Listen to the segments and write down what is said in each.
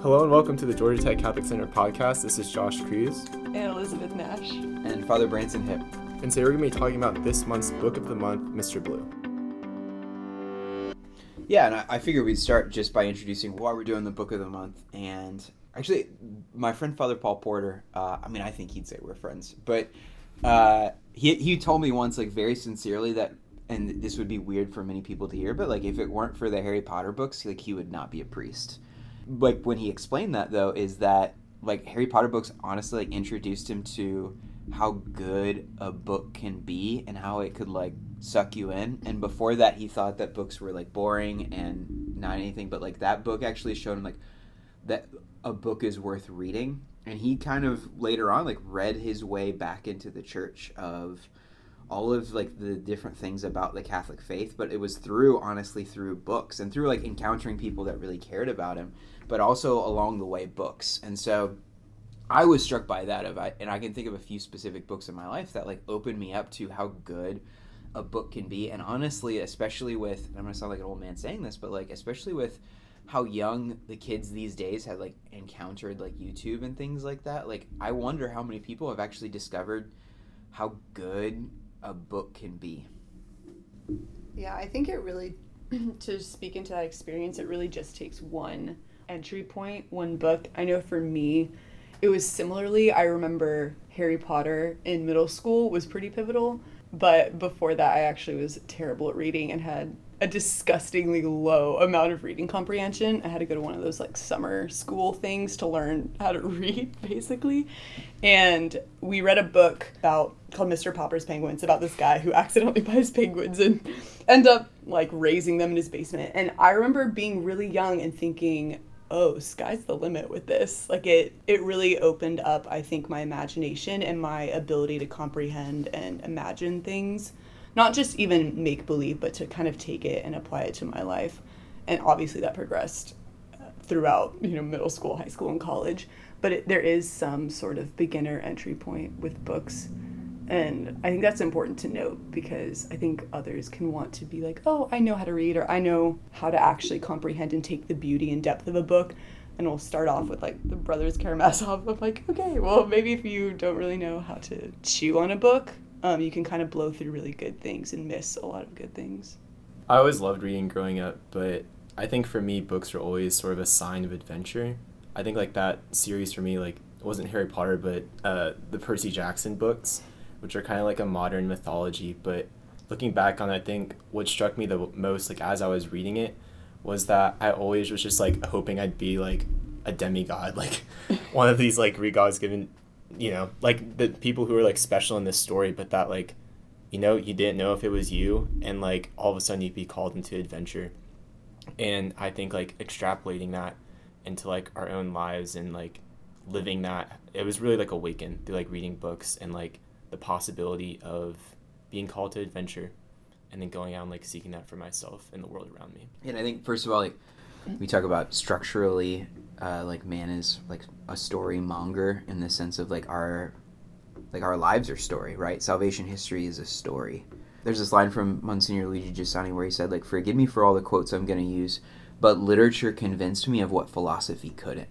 Hello and welcome to the Georgia Tech Catholic Center podcast. This is Josh Cruz. And Elizabeth Nash. And Father Branson Hip. And today we're going to be talking about this month's book of the month, Mr. Blue. Yeah, and I, I figured we'd start just by introducing why we're doing the book of the month. And actually, my friend Father Paul Porter, uh, I mean, I think he'd say we're friends, but uh, he, he told me once, like, very sincerely that and this would be weird for many people to hear, but like if it weren't for the Harry Potter books, like he would not be a priest like when he explained that though is that like Harry Potter books honestly like introduced him to how good a book can be and how it could like suck you in. And before that he thought that books were like boring and not anything but like that book actually showed him like that a book is worth reading. And he kind of later on like read his way back into the church of all of like the different things about the Catholic faith, but it was through honestly through books and through like encountering people that really cared about him but also along the way books. And so I was struck by that of I, and I can think of a few specific books in my life that like opened me up to how good a book can be. And honestly, especially with I'm gonna sound like an old man saying this, but like especially with how young the kids these days have like encountered like YouTube and things like that. Like I wonder how many people have actually discovered how good a book can be. Yeah, I think it really to speak into that experience, it really just takes one entry point, one book. I know for me, it was similarly, I remember Harry Potter in middle school was pretty pivotal, but before that, I actually was terrible at reading and had a disgustingly low amount of reading comprehension. I had to go to one of those like summer school things to learn how to read, basically. And we read a book about called Mr. Popper's Penguins about this guy who accidentally buys penguins and end up like raising them in his basement. And I remember being really young and thinking, oh, sky's the limit with this. Like it it really opened up, I think, my imagination and my ability to comprehend and imagine things. Not just even make believe, but to kind of take it and apply it to my life. And obviously that progressed uh, throughout, you know, middle school, high school, and college. But it, there is some sort of beginner entry point with books and I think that's important to note because I think others can want to be like, oh, I know how to read, or I know how to actually comprehend and take the beauty and depth of a book. And we'll start off with like the Brothers Karamazov of like, okay, well, maybe if you don't really know how to chew on a book, um, you can kind of blow through really good things and miss a lot of good things. I always loved reading growing up, but I think for me, books are always sort of a sign of adventure. I think like that series for me, like, it wasn't Harry Potter, but uh, the Percy Jackson books which are kind of like a modern mythology. But looking back on it, I think what struck me the most, like as I was reading it, was that I always was just like hoping I'd be like a demigod, like one of these like gods given, you know, like the people who are like special in this story, but that like, you know, you didn't know if it was you, and like all of a sudden you'd be called into adventure. And I think like extrapolating that into like our own lives and like living that, it was really like awakened through like reading books and like the possibility of being called to adventure and then going out and like seeking that for myself and the world around me. And I think first of all, like we talk about structurally, uh, like man is like a story monger in the sense of like our like our lives are story, right? Salvation history is a story. There's this line from Monsignor Luigi Giussani where he said, like, forgive me for all the quotes I'm going to use, but literature convinced me of what philosophy couldn't.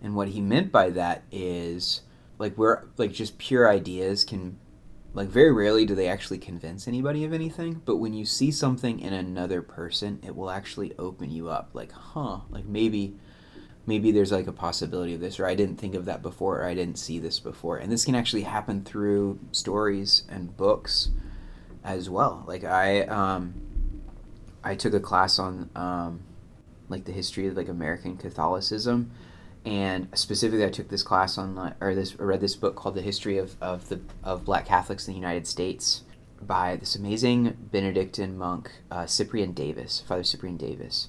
And what he meant by that is like we're like just pure ideas can like very rarely do they actually convince anybody of anything but when you see something in another person it will actually open you up like huh like maybe maybe there's like a possibility of this or i didn't think of that before or i didn't see this before. And this can actually happen through stories and books as well. Like i um i took a class on um like the history of like american catholicism and specifically I took this class on or this read this book called The History of, of the of Black Catholics in the United States by this amazing Benedictine monk uh, Cyprian Davis, Father Cyprian Davis,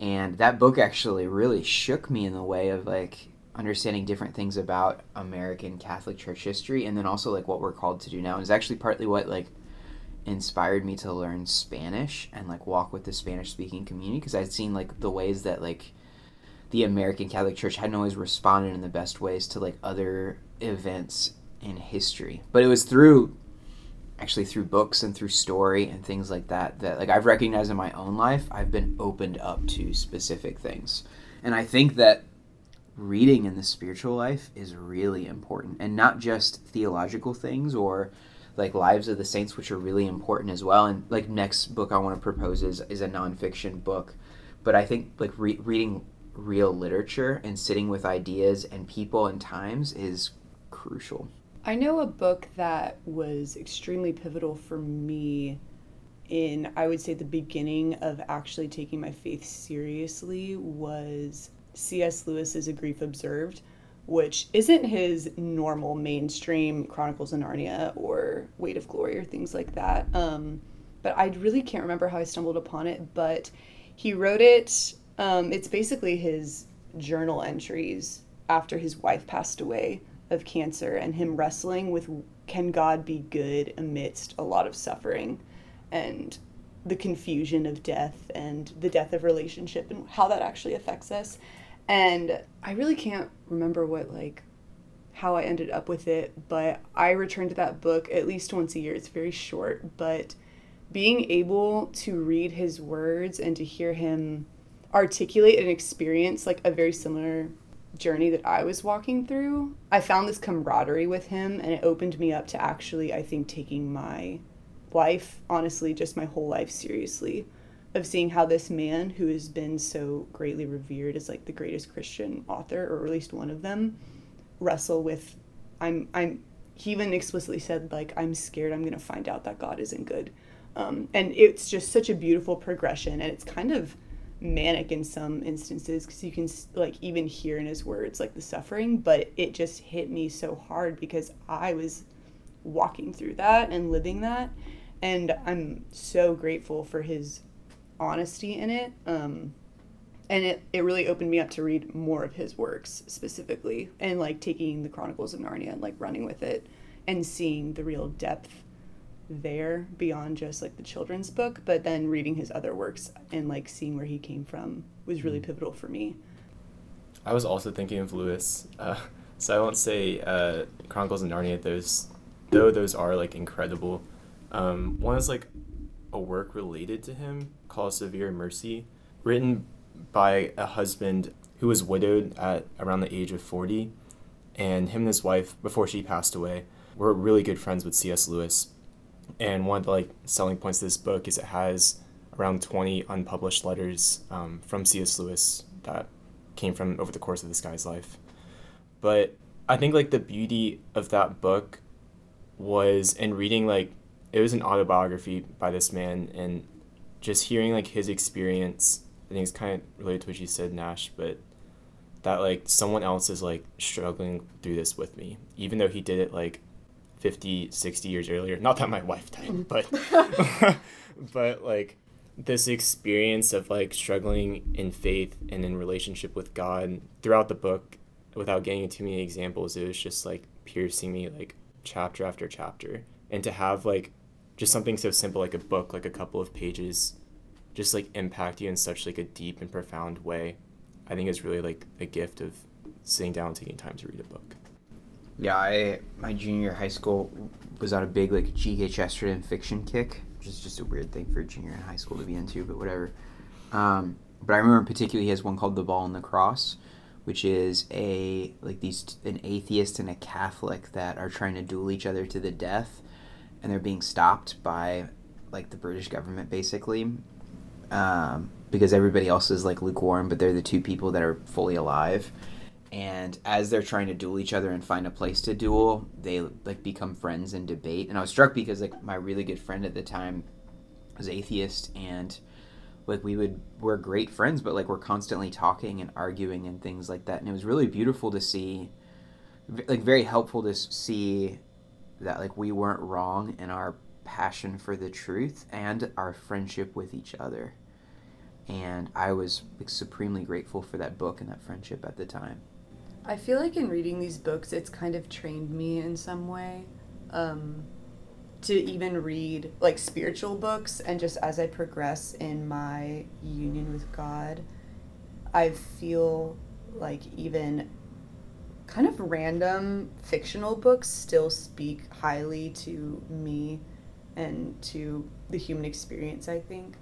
and that book actually really shook me in the way of like understanding different things about American Catholic Church history, and then also like what we're called to do now. And it's actually partly what like inspired me to learn Spanish and like walk with the Spanish speaking community because I'd seen like the ways that like the American Catholic Church hadn't always responded in the best ways to like other events in history. But it was through actually through books and through story and things like that that like I've recognized in my own life I've been opened up to specific things. And I think that reading in the spiritual life is really important. And not just theological things or like lives of the saints which are really important as well. And like next book i want to propose is, is a nonfiction book. But i think like re- reading real literature and sitting with ideas and people and times is crucial i know a book that was extremely pivotal for me in i would say the beginning of actually taking my faith seriously was cs lewis's a grief observed which isn't his normal mainstream Chronicles of Narnia or Weight of Glory or things like that. Um, but I really can't remember how I stumbled upon it, but he wrote it. Um, it's basically his journal entries after his wife passed away of cancer and him wrestling with can God be good amidst a lot of suffering and the confusion of death and the death of relationship and how that actually affects us. And I really can't remember what like how I ended up with it, but I return to that book at least once a year. It's very short, but being able to read his words and to hear him articulate and experience like a very similar journey that I was walking through, I found this camaraderie with him and it opened me up to actually, I think, taking my life, honestly, just my whole life seriously of seeing how this man who has been so greatly revered as like the greatest Christian author, or at least one of them, wrestle with I'm I'm he even explicitly said like I'm scared I'm gonna find out that God isn't good. Um, and it's just such a beautiful progression and it's kind of manic in some instances because you can like even hear in his words like the suffering but it just hit me so hard because i was walking through that and living that and i'm so grateful for his honesty in it. Um, and it, it really opened me up to read more of his works specifically and like taking the Chronicles of Narnia and like running with it and seeing the real depth there beyond just like the children's book, but then reading his other works and like seeing where he came from was really mm. pivotal for me. I was also thinking of Lewis. Uh, so I won't say uh, Chronicles of Narnia. Those, though those are like incredible. Um, one is like a work related to him called Severe Mercy, written by a husband who was widowed at around the age of 40. And him and his wife, before she passed away, were really good friends with C.S. Lewis. And one of the like selling points of this book is it has around 20 unpublished letters um, from C.S. Lewis that came from over the course of this guy's life. But I think like the beauty of that book was in reading like it was an autobiography by this man and just hearing like his experience i think it's kind of related to what you said nash but that like someone else is like struggling through this with me even though he did it like 50 60 years earlier not that my wife died mm. but but like this experience of like struggling in faith and in relationship with god throughout the book without getting into too many examples it was just like piercing me like chapter after chapter and to have like just something so simple like a book, like a couple of pages, just like impact you in such like a deep and profound way. I think is really like a gift of sitting down and taking time to read a book. Yeah, I my junior high school was on a big like G.K. Chesterton fiction kick, which is just a weird thing for a junior in high school to be into, but whatever. Um, but I remember particularly he has one called The Ball and the Cross, which is a like these an atheist and a Catholic that are trying to duel each other to the death, and they're being stopped by like the British government basically um, because everybody else is like lukewarm, but they're the two people that are fully alive. And as they're trying to duel each other and find a place to duel, they like become friends and debate. And I was struck because like my really good friend at the time was atheist and like we would we're great friends but like we're constantly talking and arguing and things like that and it was really beautiful to see like very helpful to see that like we weren't wrong in our passion for the truth and our friendship with each other. And I was like, supremely grateful for that book and that friendship at the time. I feel like in reading these books, it's kind of trained me in some way um, to even read like spiritual books. And just as I progress in my union with God, I feel like even kind of random fictional books still speak highly to me and to the human experience, I think.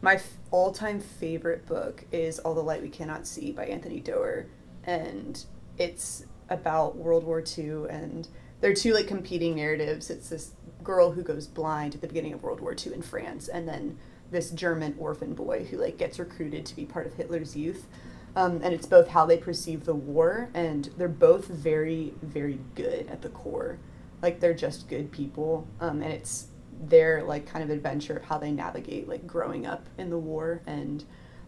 My f- all time favorite book is All the Light We Cannot See by Anthony Doerr. and it's about World War II and there are two like competing narratives. It's this girl who goes blind at the beginning of World War II in France, and then this German orphan boy who like gets recruited to be part of Hitler's youth. Um, and it's both how they perceive the war, and they're both very, very good at the core. Like they're just good people, um, and it's their like kind of adventure of how they navigate like growing up in the war and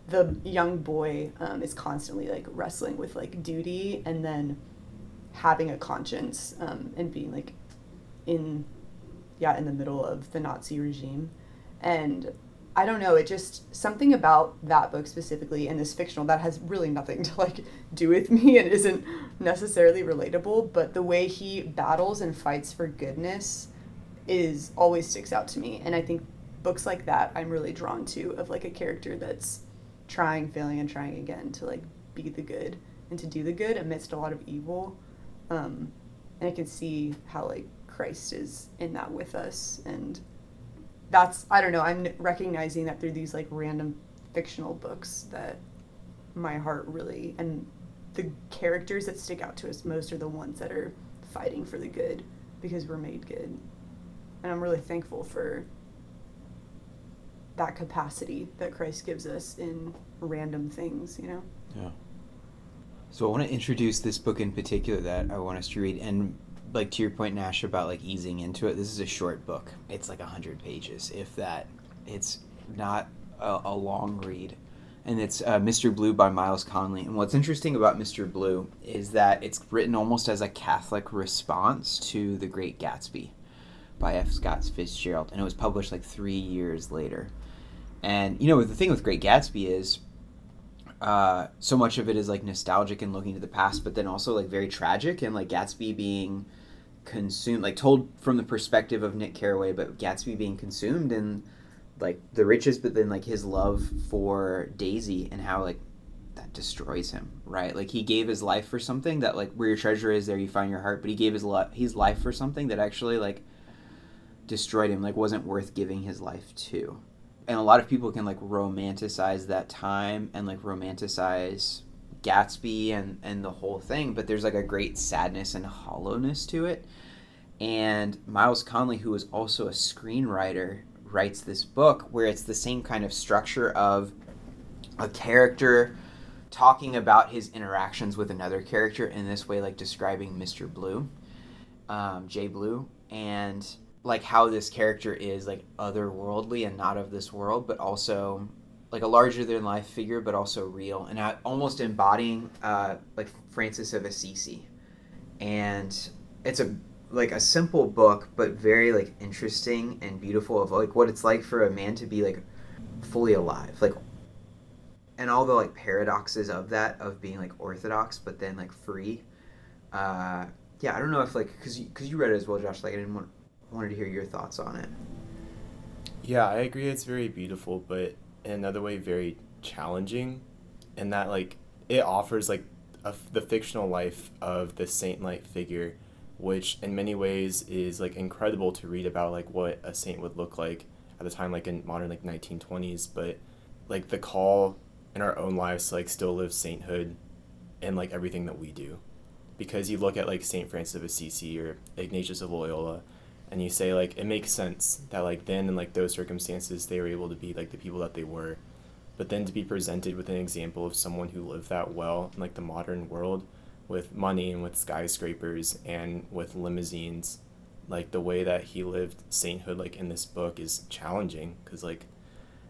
the young boy um, is constantly like wrestling with like duty and then having a conscience um, and being like in yeah in the middle of the nazi regime. And i don't know it just something about that book specifically and this fictional that has really nothing to like do with me and isn't necessarily relatable but the way he battles and fights for goodness is always sticks out to me. And i think books like that i'm really drawn to of like a character that's trying failing and trying again to like be the good and to do the good amidst a lot of evil um, and I can see how like Christ is in that with us, and that's I don't know. I'm recognizing that through these like random fictional books that my heart really and the characters that stick out to us most are the ones that are fighting for the good because we're made good, and I'm really thankful for that capacity that Christ gives us in random things, you know? Yeah. So I want to introduce this book in particular that I want us to read, and like to your point, Nash, about like easing into it. This is a short book. It's like hundred pages, if that. It's not a, a long read, and it's uh, Mr. Blue by Myles Connolly. And what's interesting about Mr. Blue is that it's written almost as a Catholic response to The Great Gatsby by F. Scott Fitzgerald, and it was published like three years later. And you know, the thing with Great Gatsby is uh, so much of it is like nostalgic and looking to the past, but then also like very tragic and like Gatsby being consumed, like told from the perspective of Nick Carraway, but Gatsby being consumed and like the riches, but then like his love for Daisy and how like that destroys him, right? Like he gave his life for something that like where your treasure is, there you find your heart. But he gave his li- his life for something that actually like destroyed him, like wasn't worth giving his life to and a lot of people can like romanticize that time and like romanticize Gatsby and and the whole thing, but there's like a great sadness and hollowness to it. And Myles Connolly, who is also a screenwriter, writes this book where it's the same kind of structure of a character talking about his interactions with another character in this way, like describing Mr. Blue, um, Jay Blue, and like how this character is like otherworldly and not of this world, but also like a larger than life figure, but also real, and almost embodying uh, like Francis of Assisi. And it's a like a simple book, but very like interesting and beautiful of like what it's like for a man to be like fully alive, like and all the like paradoxes of that of being like orthodox but then like free. Uh, yeah, I don't know if like because you, cause you read it as well, Josh. Like I didn't want wanted to hear your thoughts on it. Yeah, I agree. It's very beautiful, but in another way, very challenging, in that like it offers like a, the fictional life of the saint-like figure, which in many ways is like incredible to read about like what a saint would look like at the time, like in modern like nineteen twenties. But like the call in our own lives to like still live sainthood in like everything that we do, because you look at like Saint Francis of Assisi or Ignatius of Loyola and you say like it makes sense that like then in like those circumstances they were able to be like the people that they were. But then to be presented with an example of someone who lived that well in like the modern world with money and with skyscrapers and with limousines like the way that he lived sainthood like in this book is challenging because like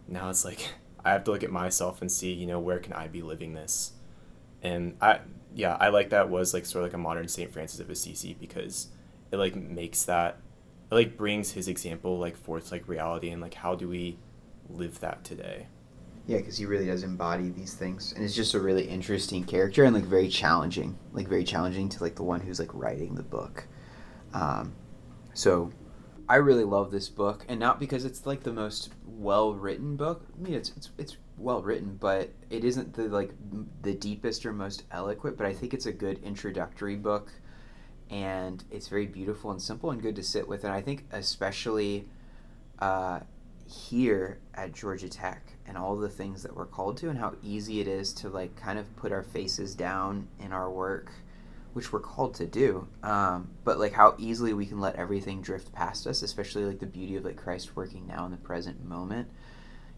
now it's like i have to look at myself and see you know where can i be living this? And i yeah i like that was like sort of like a modern saint francis of assisi because it like makes that like brings his example like forth like reality and like how do we live that today? Yeah because he really does embody these things and it's just a really interesting character and like very challenging like very challenging to like the one who's like writing the book. Um, so i really love this book and not because it's like the most well written book i mean it's, it's it's well written but it isn't the like the deepest or most eloquent but i think it's a good introductory book and it's very beautiful and simple and good to sit with. And I think especially uh, here at Georgia Tech and all the things that we're called to and how easy it is to like kind of put our faces down in our work which we're called to do um, but like how easily we can let everything drift past us especially like the beauty of like christ working now in the present moment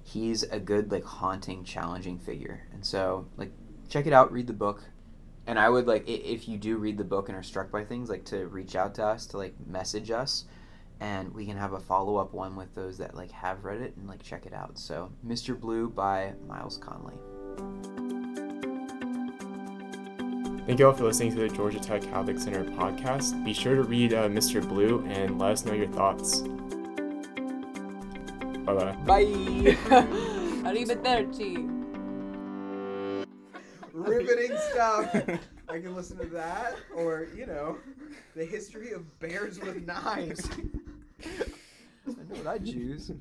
he's a good like haunting challenging figure and so like check it out read the book and i would like if you do read the book and are struck by things like to reach out to us to like message us and we can have a follow-up one with those that like have read it and like check it out so mr blue by myles connolly Thank you all for listening to the Georgia Tech Catholic Center podcast. Be sure to read uh, Mr. Blue and let us know your thoughts. Bye bye. bye Arrivederci. Stuff i can listen to that or you know the history of bears with knives. I know what i'd choose